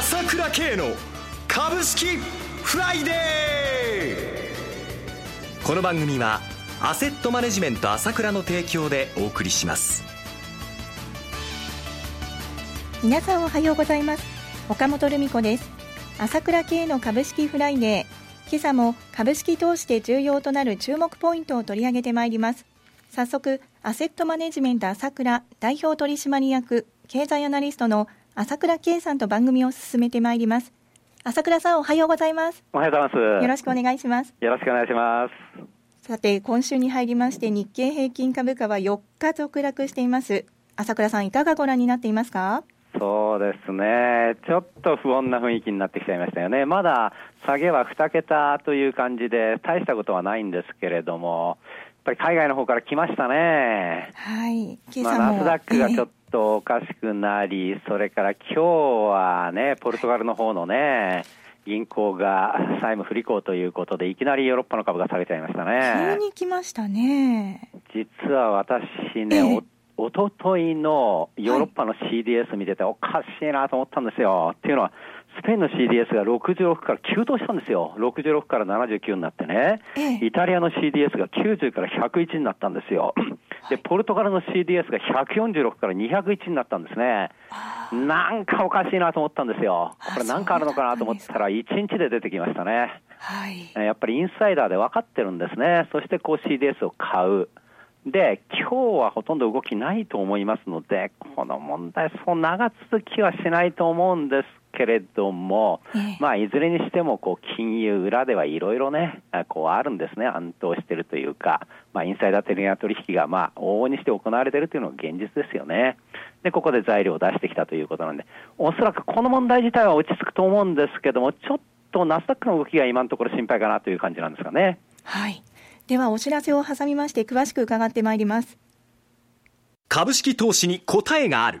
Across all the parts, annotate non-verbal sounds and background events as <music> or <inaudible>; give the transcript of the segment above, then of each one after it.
朝倉慶の株式フライデー。この番組はアセットマネジメント朝倉の提供でお送りします。皆さんおはようございます。岡本留美子です。朝倉慶の株式フライデー。今朝も株式投資で重要となる注目ポイントを取り上げてまいります。早速アセットマネジメント朝倉代表取締役経済アナリストの朝倉圭さんと番組を進めてまいります。朝倉さんおはようございます。おはようございます。よろしくお願いします。よろしくお願いします。さて今週に入りまして日経平均株価は4日続落しています。朝倉さんいかがご覧になっていますか？そうですね、ちょっと不穏な雰囲気になってきちゃいましたよね、まだ下げは2桁という感じで、大したことはないんですけれども、ぱり海外の方から来ましたね。はい。まあ、ナスダックがちょっとおかしくなり、えー、それから今日はね、ポルトガルの方のね、銀行が債務不履行ということで、いきなりヨーロッパの株が下げちゃいましたね。急に来ましたね。実は私ね、えー、おおとといのヨーロッパの CDS 見てて、おかしいなと思ったんですよ。はい、っていうのは、スペインの CDS が66から急騰したんですよ。66から79になってね。イタリアの CDS が90から101になったんですよ。で、ポルトガルの CDS が146から201になったんですね。なんかおかしいなと思ったんですよ。これなんかあるのかなと思ったら、1日で出てきましたね。はい。やっぱりインサイダーで分かってるんですね。そしてこう CDS を買う。で、今日はほとんど動きないと思いますので、この問題、そう長続きはしないと思うんですけれども、えまあ、いずれにしてもこう金融裏ではいろいろね、こうあるんですね、暗闘してるというか、まあ、インサイダー的な取引がまあ往々にして行われているというのが現実ですよね。で、ここで材料を出してきたということなんで、おそらくこの問題自体は落ち着くと思うんですけども、ちょっとナスダックの動きが今のところ心配かなという感じなんですかね。はい。では、お知らせを挟みまして、詳しく伺ってまいります。株式投資に答えがある。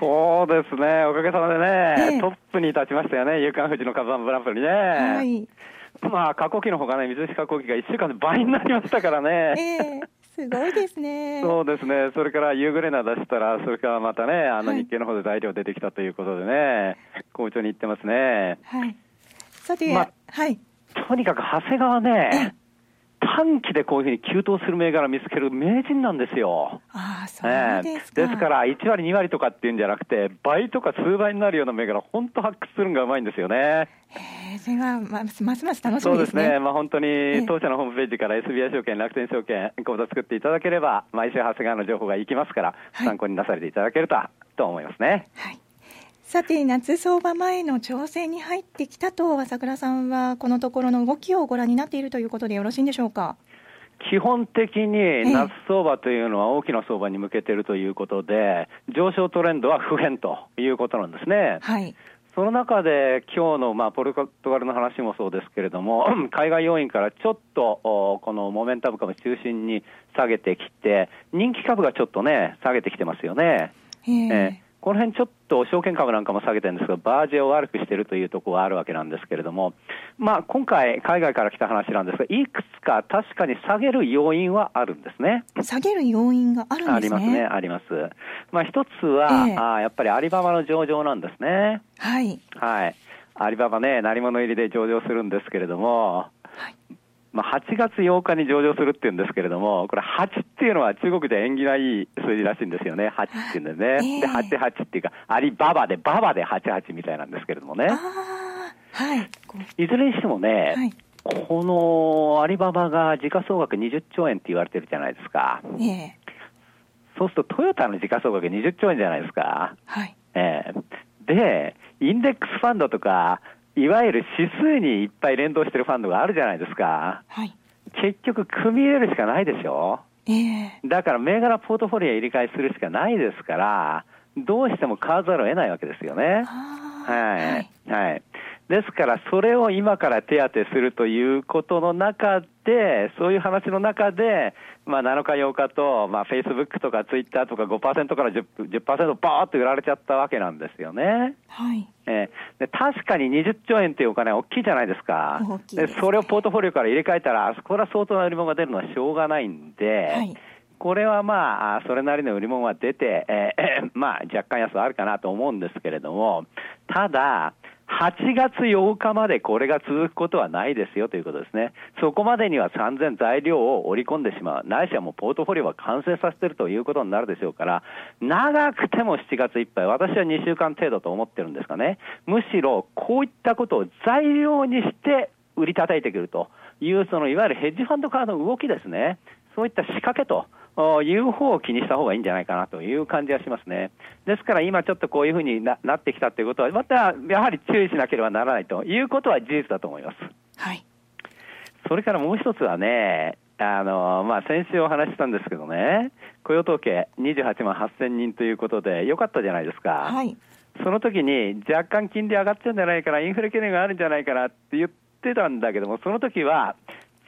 そうですね、おかげさまでね、えー、トップに立ちましたよね、夕刊富士の火山ブランプにね。はい。まあ、加工機のほかね、水石加工機が1週間で倍になりましたからね。えーすごいですね。そうですね。それからユーグレナ出したら、それからまたね、あの日経の方で材料出てきたということでね、はい、好調にいってますね。はい。さて、まあ、はい。とにかく長谷川ね、短期でこういうふうに急騰する銘柄を見つける名人なんですよ。ああ、そうですか、えー、ですから、1割、2割とかっていうんじゃなくて、倍とか数倍になるような銘柄、本当発掘するのがうまいんですよね。えー、それがますます楽しみですね。そうですね。まあ本当に、当社のホームページから SBI 証券、楽天証券、口座作っていただければ、毎週長谷川の情報がいきますから、はい、参考になされていただけると、と思いますね。はいさて、夏相場前の調整に入ってきたと、朝倉さんは、このところの動きをご覧になっているということでよろしいんでしょうか？基本的に夏相場というのは大きな相場に向けているということで、上昇トレンドは不変ということなんですね。はい。その中で今日のまあポルトガルの話もそうですけれども、<clears throat> 海外要因からちょっとこのモメンタム株中心に下げてきて、人気株がちょっとね、下げてきてますよね。えー、この辺ちょっと証券株なんかも下げてるんですが、バージェを悪くしているというところがあるわけなんですけれども、まあ、今回、海外から来た話なんですが、いくつか確かに下げる要因はあるんですね。下げる要因があるんですね。ありますね、あります。まあ、一つは、えー、あやっぱりアリババの上場なんですね。はい。はい。アリババね、成り物入りで上場するんですけれども、まあ、8月8日に上場するっていうんですけれども、これ8っていうのは中国で縁起がいい数字らしいんですよね。8っていうんですね。えー、で、88っていうか、アリババで、ババで88みたいなんですけれどもね。はい。いずれにしてもね、はい、このアリババが時価総額20兆円って言われてるじゃないですか。えーそうするとトヨタの時価総額20兆円じゃないですか。はい。えーで、インデックスファンドとか、いわゆる指数にいっぱい連動してるファンドがあるじゃないですか。はい。結局、組み入れるしかないでしょ。ええだから銘柄ポートフォリオ入れ替えするしかないですから、どうしても買わざるを得ないわけですよね。はい、はい。ですから、それを今から手当てするということの中で、そういう話の中で、まあ、7日、8日と、まあ、Facebook とか Twitter とか5%から10%、10%バーっと売られちゃったわけなんですよね。はい。えーで確かに20兆円っていうお金は大きいじゃないですか。大きいですねそれをポートフォリオから入れ替えたら、これは相当な売り物が出るのはしょうがないんで、はいこれはまあ、それなりの売り物は出て、えーまあ、若干安はあるかなと思うんですけれども、ただ、8月8日までこれが続くことはないですよということですね。そこまでには3000材料を織り込んでしまう。ないしはもうポートフォリオは完成させてるということになるでしょうから、長くても7月いっぱい、私は2週間程度と思ってるんですがね、むしろこういったことを材料にして売り叩いてくるという、そのいわゆるヘッジファンド側の動きですね。そういった仕掛けという方を気にした方がいいんじゃないかなという感じがしますね。ですから今ちょっとこういうふうにななってきたということは、またやはり注意しなければならないということは事実だと思います。はい。それからもう一つはね、あのまあ、先週お話ししたんですけどね、雇用統計28万8000人ということで、よかったじゃないですか。はい。その時に若干金利上がっちゃうんじゃないかな、インフレ懸念があるんじゃないかなって言ってたんだけども、その時は、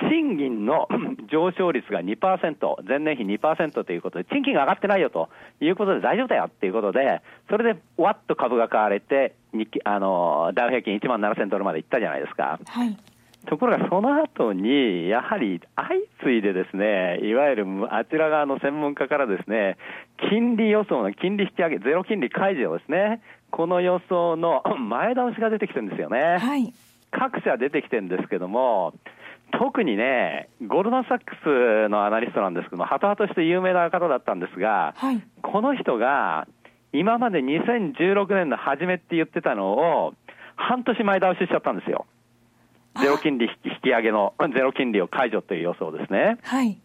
賃金の <clears throat> 上昇率が2%、前年比2%ということで、賃金が上がってないよということで大丈夫だよっていうことで、それでわっと株が買われて、あのダウ平均1万7000ドルまでいったじゃないですか。はい。ところがその後に、やはり相次いでですね、いわゆるあちら側の専門家からですね、金利予想の金利引き上げ、ゼロ金利解除ですね、この予想の <clears throat> 前倒しが出てきてるんですよね。はい。各社出てきてるんですけども、特にね、ゴールドマン・サックスのアナリストなんですけども、ハト派として有名な方だったんですが、はい。この人が、今まで2016年の初めって言ってたのを、半年前倒ししちゃったんですよ。ゼロ金利引き上げの、<laughs> ゼロ金利を解除という予想ですね。はい。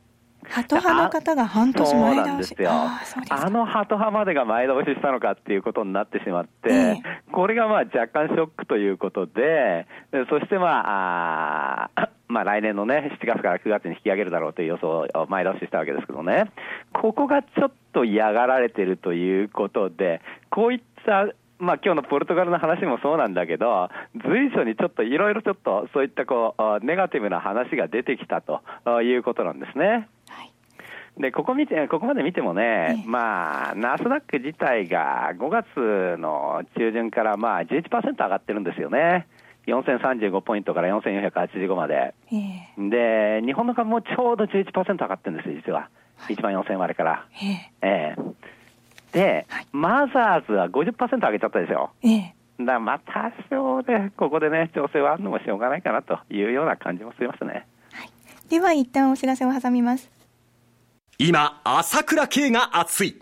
ハト派の方が半年そう前倒し。なんですよ。あのハト派までが前倒ししたのかっていうことになってしまって、ええこれがまあ若干ショックということで、でそしてまあ、あーまあ来年のね、7月から9月に引き上げるだろうという予想を前倒ししたわけですけどね、ここがちょっと嫌がられてるということで、こういったまあ今日のポルトガルの話もそうなんだけど、随所にちょっといろいろちょっとそういったこう、ネガティブな話が出てきたということなんですね。はい。で、ここ見て、ここまで見てもね、ええまあ、ナスダック自体が5月の中旬からまあ11%上がってるんですよね。4035ポイントから4485まで。ええで、日本の株もちょうど11%上がってるんですよ、実は。1万4000割れから。ええええで、はいマザーズは50%上げちゃったでしょ。ええだからまあ多少で、ここでね、調整はあるのもしょうがないかなというような感じもしますね。では一旦お知らせを挟みます。今、朝倉慶が熱い。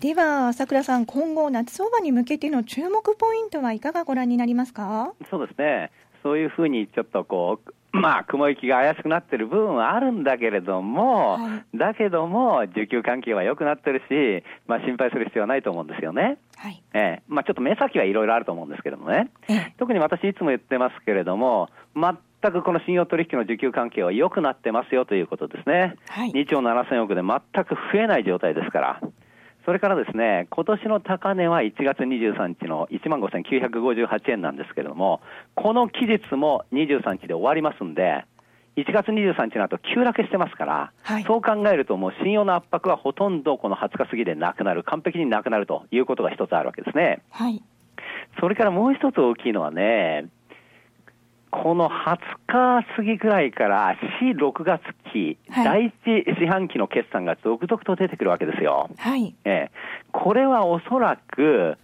では、朝倉さん、今後、夏相場に向けての注目ポイントはいかがご覧になりますか？そうですね、そういうふうにちょっとこう、まあ、雲行きが怪しくなってる部分はあるんだけれども、はだけども、需給関係は良くなってるし、まあ、心配する必要はないと思うんですよね。はい。ええまあ、ちょっと目先はいろいろあると思うんですけれどもね。ええ特に私いつも言ってますけれども、全くこの信用取引の需給関係は良くなってますよということですね。はい2兆7000億で全く増えない状態ですから。それからですね、今年の高値は1月23日の1万5958円なんですけれども、この期日も23日で終わりますんで、1月23日の後急落してますから、はいそう考えると、もう信用の圧迫はほとんどこの20日過ぎでなくなる、完璧になくなるということが一つあるわけですね。はい。それからもう一つ大きいのはね、この20日過ぎぐらいから4、6月期、はい第一四半期の決算が続々と出てくるわけですよ。はい。ええ、これはおそらく、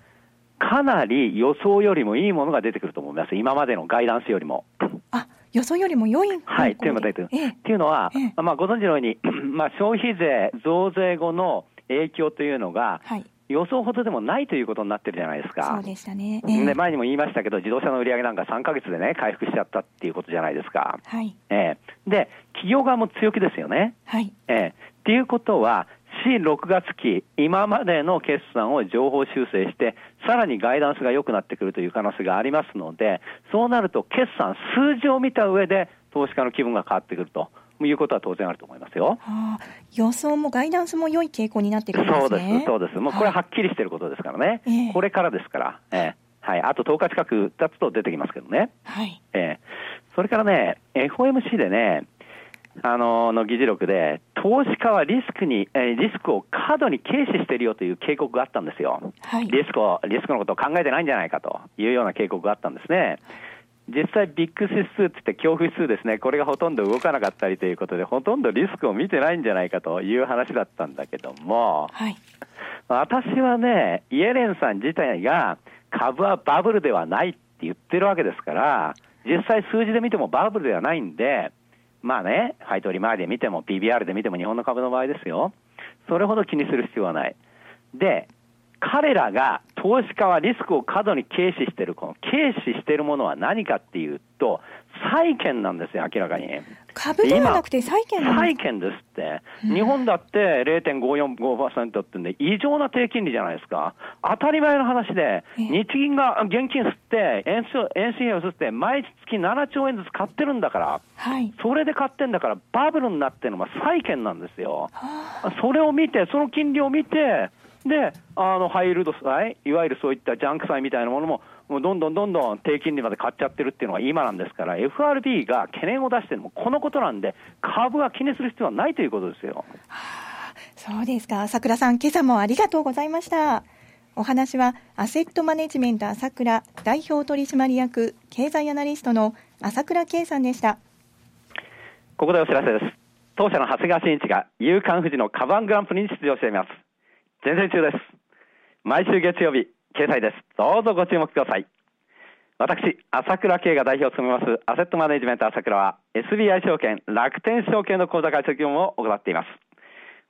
かなり予想よりもいいものが出てくると思います。今までのガイダンスよりも。あ、予想よりも良い。はい、というのが出てくる。ええっていうのは、ええまあ、ご存知のように、<clears throat> まあ、消費税増税後の影響というのが、はい。予想ほどでもないということになってるじゃないですか。そうでしたね。ええで前にも言いましたけど、自動車の売り上げなんか3か月でね、回復しちゃったっていうことじゃないですか。はい。ええで、企業側も強気ですよね。はい。ええっていうことは、4、6月期、今までの決算を情報修正して、さらにガイダンスが良くなってくるという可能性がありますので、そうなると、決算、数字を見た上で、投資家の気分が変わってくるということは当然あると思いますよ。予想もガイダンスも良い傾向になってくるんですそうね。です、そうです。もうこれははっきりしてることですからね。ええこれからですから。ええはい。あと10日近く経つと出てきますけどね。はい。ええそれからね、FOMC でね、あのの議事録で、投資家はリスクに、えーリスクを過度に軽視しているよという警告があったんですよ。はい。リスクを、リスクのことを考えてないんじゃないかというような警告があったんですね。実際、ビッグ指数って言って恐怖指数ですね、これがほとんど動かなかったりということで、ほとんどリスクを見てないんじゃないかという話だったんだけども、はい。私はね、イエレンさん自体が株はバブルではないって言ってるわけですから、実際数字で見てもバブルではないんで、まあね、配当利回りで見ても PBR で見ても日本の株の場合ですよ。それほど気にする必要はない。で、彼らが投資家はリスクを過度に軽視してる、この軽視してるものは何かっていうと、債券なんですよ、明らかに。株ではなくて債券債券ですって、日本だって0.545%ってんで、異常な低金利じゃないですか、当たり前の話で、ええ日銀が現金吸って、円紙円紙幣を吸って、毎月7兆円ずつ買ってるんだから、はい。それで買ってんだから、バブルになってるのは債券なんですよ。はそれを見て、その金利を見て、で、あの、ハイイールド債、いわゆるそういったジャンク債みたいなものも、もうどんどんどんどん低金利まで買っちゃってるっていうのが今なんですから、FRB が懸念を出してるのもこのことなんで、株は気にする必要はないということですよ。あ、そうですか。朝倉さん、今朝もありがとうございました。お話は、アセットマネジメント朝倉代表取締役経済アナリストの朝倉圭さんでした。ここでお知らせです。当社の長谷川慎一が、夕刊富士のカバングランプリに出場しています。全戦中です。毎週月曜日、掲載です。どうぞご注目ください。私、朝倉慶が代表を務めます、アセットマネジメント朝倉は、SBI 証券、楽天証券の口座開設業務を行っています。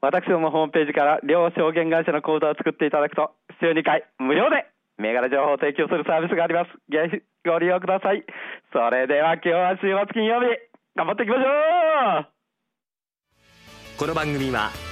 私どもホームページから両証券会社の口座を作っていただくと、週2回無料で銘柄情報を提供するサービスがあります。ぜひご利用ください。それでは今日は週末金曜日、頑張っていきましょうこの番組は